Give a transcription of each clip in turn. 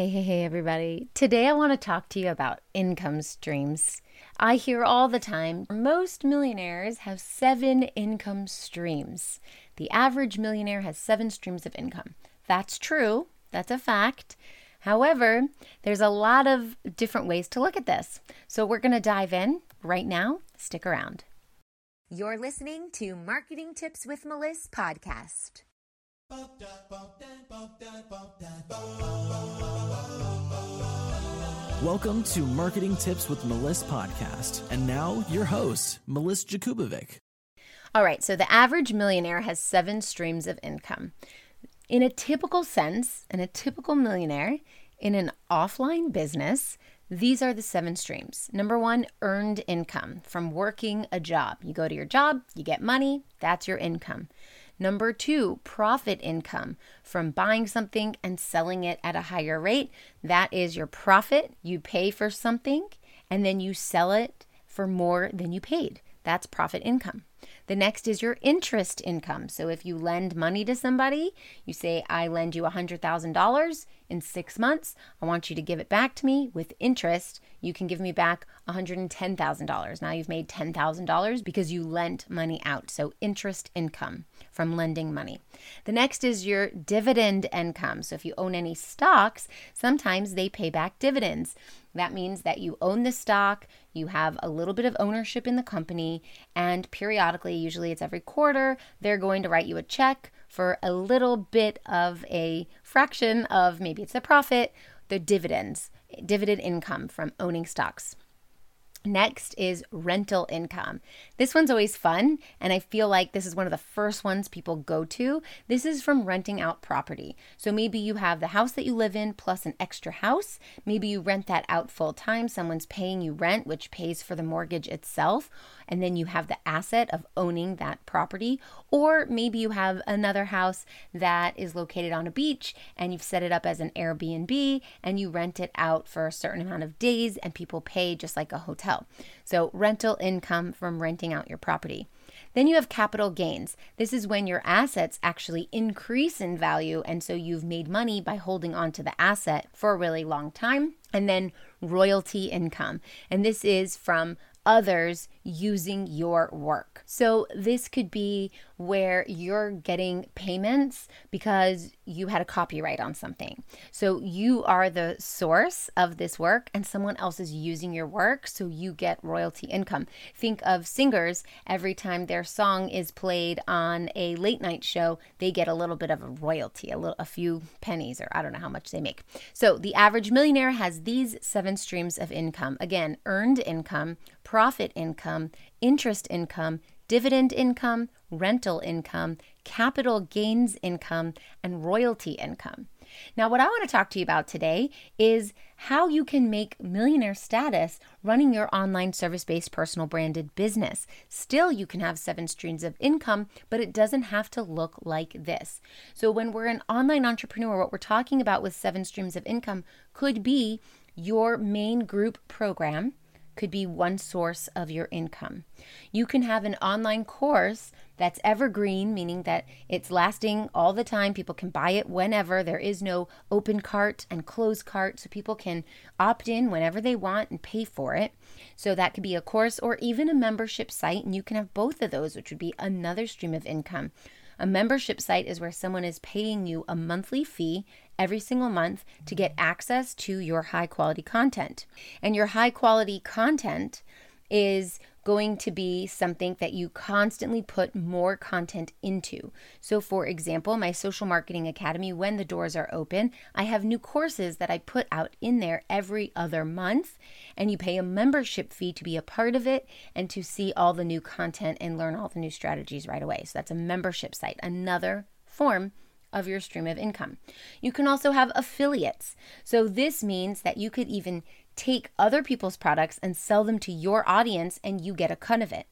Hey, hey, hey, everybody. Today I want to talk to you about income streams. I hear all the time most millionaires have seven income streams. The average millionaire has seven streams of income. That's true, that's a fact. However, there's a lot of different ways to look at this. So we're going to dive in right now. Stick around. You're listening to Marketing Tips with Melissa podcast. Welcome to Marketing Tips with Melissa podcast. And now your host, Melissa Jakubovic. All right, so the average millionaire has seven streams of income. In a typical sense, in a typical millionaire, in an offline business, these are the seven streams. Number one, earned income from working a job. You go to your job, you get money, that's your income. Number two, profit income from buying something and selling it at a higher rate. That is your profit. You pay for something and then you sell it for more than you paid. That's profit income. The next is your interest income. So if you lend money to somebody, you say, I lend you $100,000 in six months. I want you to give it back to me with interest. You can give me back $110,000. Now you've made $10,000 because you lent money out. So interest income from lending money. The next is your dividend income. So if you own any stocks, sometimes they pay back dividends. That means that you own the stock, you have a little bit of ownership in the company, and periodically, usually it's every quarter, they're going to write you a check for a little bit of a fraction of maybe it's a profit, the dividends, dividend income from owning stocks. Next is rental income. This one's always fun, and I feel like this is one of the first ones people go to. This is from renting out property. So maybe you have the house that you live in plus an extra house. Maybe you rent that out full time. Someone's paying you rent, which pays for the mortgage itself and then you have the asset of owning that property. Or maybe you have another house that is located on a beach and you've set it up as an Airbnb and you rent it out for a certain amount of days and people pay just like a hotel. So, rental income from renting out your property. Then you have capital gains. This is when your assets actually increase in value. And so you've made money by holding on to the asset for a really long time. And then royalty income. And this is from others using your work. So, this could be where you're getting payments because you had a copyright on something. So, you are the source of this work and someone else is using your work, so you get royalty income. Think of singers every time their song is played on a late night show, they get a little bit of a royalty, a little a few pennies or I don't know how much they make. So, the average millionaire has these seven streams of income. Again, earned income, profit income, interest income, dividend income, rental income, capital gains income, and royalty income. Now, what I want to talk to you about today is how you can make millionaire status running your online service based personal branded business. Still, you can have seven streams of income, but it doesn't have to look like this. So, when we're an online entrepreneur, what we're talking about with seven streams of income could be your main group program could be one source of your income. You can have an online course that's evergreen, meaning that it's lasting all the time. People can buy it whenever. There is no open cart and closed cart, so people can opt in whenever they want and pay for it. So that could be a course or even a membership site, and you can have both of those, which would be another stream of income. A membership site is where someone is paying you a monthly fee every single month to get access to your high quality content. And your high quality content is going to be something that you constantly put more content into. So, for example, my Social Marketing Academy, when the doors are open, I have new courses that I put out in there every other month. And you pay a membership fee to be a part of it and to see all the new content and learn all the new strategies right away. So, that's a membership site, another form of your stream of income. You can also have affiliates. So, this means that you could even take other people's products and sell them to your audience and you get a cut of it.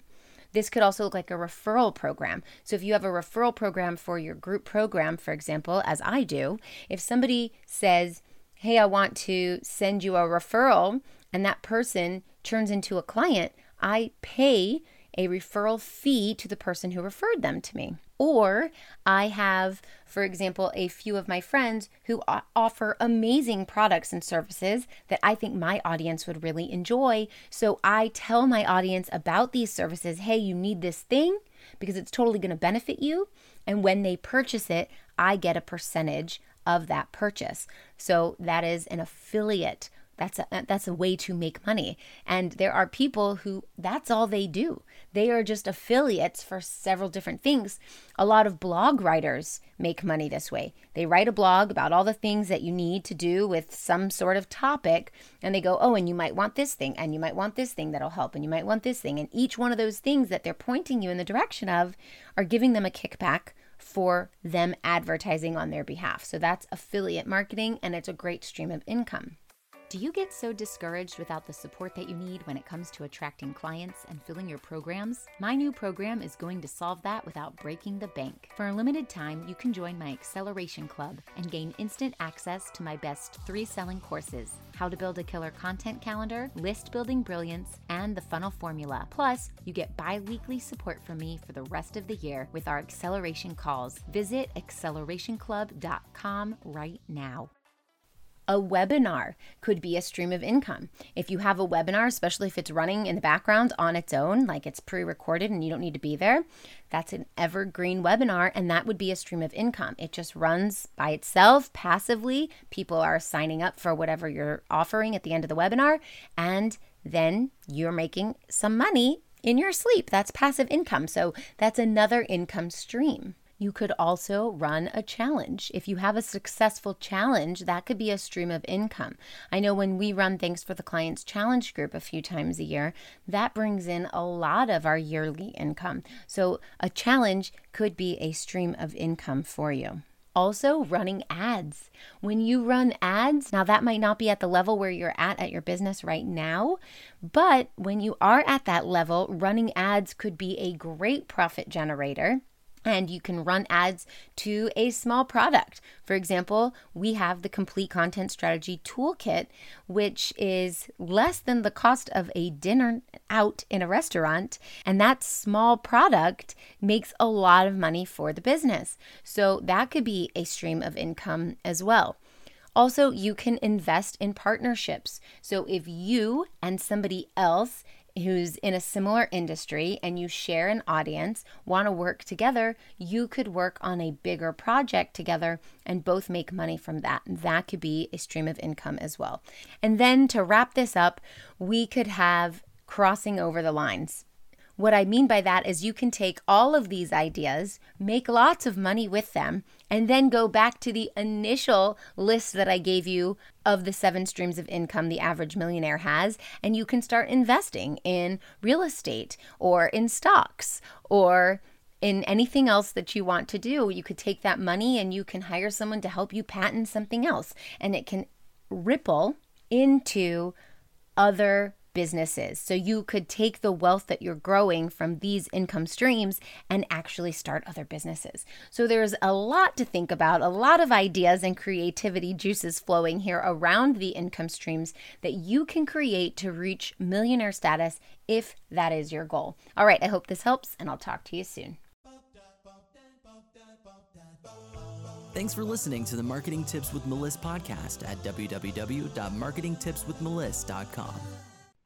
This could also look like a referral program. So, if you have a referral program for your group program, for example, as I do, if somebody says, Hey, I want to send you a referral, and that person turns into a client, I pay a referral fee to the person who referred them to me. Or I have, for example, a few of my friends who offer amazing products and services that I think my audience would really enjoy. So I tell my audience about these services hey, you need this thing because it's totally going to benefit you. And when they purchase it, I get a percentage of that purchase. So that is an affiliate that's a, that's a way to make money. And there are people who that's all they do. They are just affiliates for several different things. A lot of blog writers make money this way. They write a blog about all the things that you need to do with some sort of topic and they go, "Oh, and you might want this thing and you might want this thing that'll help and you might want this thing." And each one of those things that they're pointing you in the direction of are giving them a kickback for them advertising on their behalf. So that's affiliate marketing and it's a great stream of income. Do you get so discouraged without the support that you need when it comes to attracting clients and filling your programs? My new program is going to solve that without breaking the bank. For a limited time, you can join my Acceleration Club and gain instant access to my best three selling courses how to build a killer content calendar, list building brilliance, and the funnel formula. Plus, you get bi weekly support from me for the rest of the year with our acceleration calls. Visit accelerationclub.com right now. A webinar could be a stream of income. If you have a webinar, especially if it's running in the background on its own, like it's pre recorded and you don't need to be there, that's an evergreen webinar, and that would be a stream of income. It just runs by itself passively. People are signing up for whatever you're offering at the end of the webinar, and then you're making some money in your sleep. That's passive income. So that's another income stream. You could also run a challenge. If you have a successful challenge, that could be a stream of income. I know when we run things for the client's challenge group a few times a year, that brings in a lot of our yearly income. So a challenge could be a stream of income for you. Also, running ads. When you run ads, now that might not be at the level where you're at at your business right now, but when you are at that level, running ads could be a great profit generator and you can run ads to a small product. For example, we have the Complete Content Strategy Toolkit, which is less than the cost of a dinner out in a restaurant. And that small product makes a lot of money for the business. So that could be a stream of income as well. Also, you can invest in partnerships. So if you and somebody else who's in a similar industry and you share an audience, want to work together, you could work on a bigger project together and both make money from that. That could be a stream of income as well. And then to wrap this up, we could have crossing over the lines. What I mean by that is you can take all of these ideas, make lots of money with them, and then go back to the initial list that I gave you of the seven streams of income the average millionaire has, and you can start investing in real estate or in stocks or in anything else that you want to do. You could take that money and you can hire someone to help you patent something else, and it can ripple into other businesses. So you could take the wealth that you're growing from these income streams and actually start other businesses. So there's a lot to think about, a lot of ideas and creativity juices flowing here around the income streams that you can create to reach millionaire status if that is your goal. All right, I hope this helps and I'll talk to you soon. Thanks for listening to the Marketing Tips with Melissa podcast at www.marketingtipswithmelissa.com.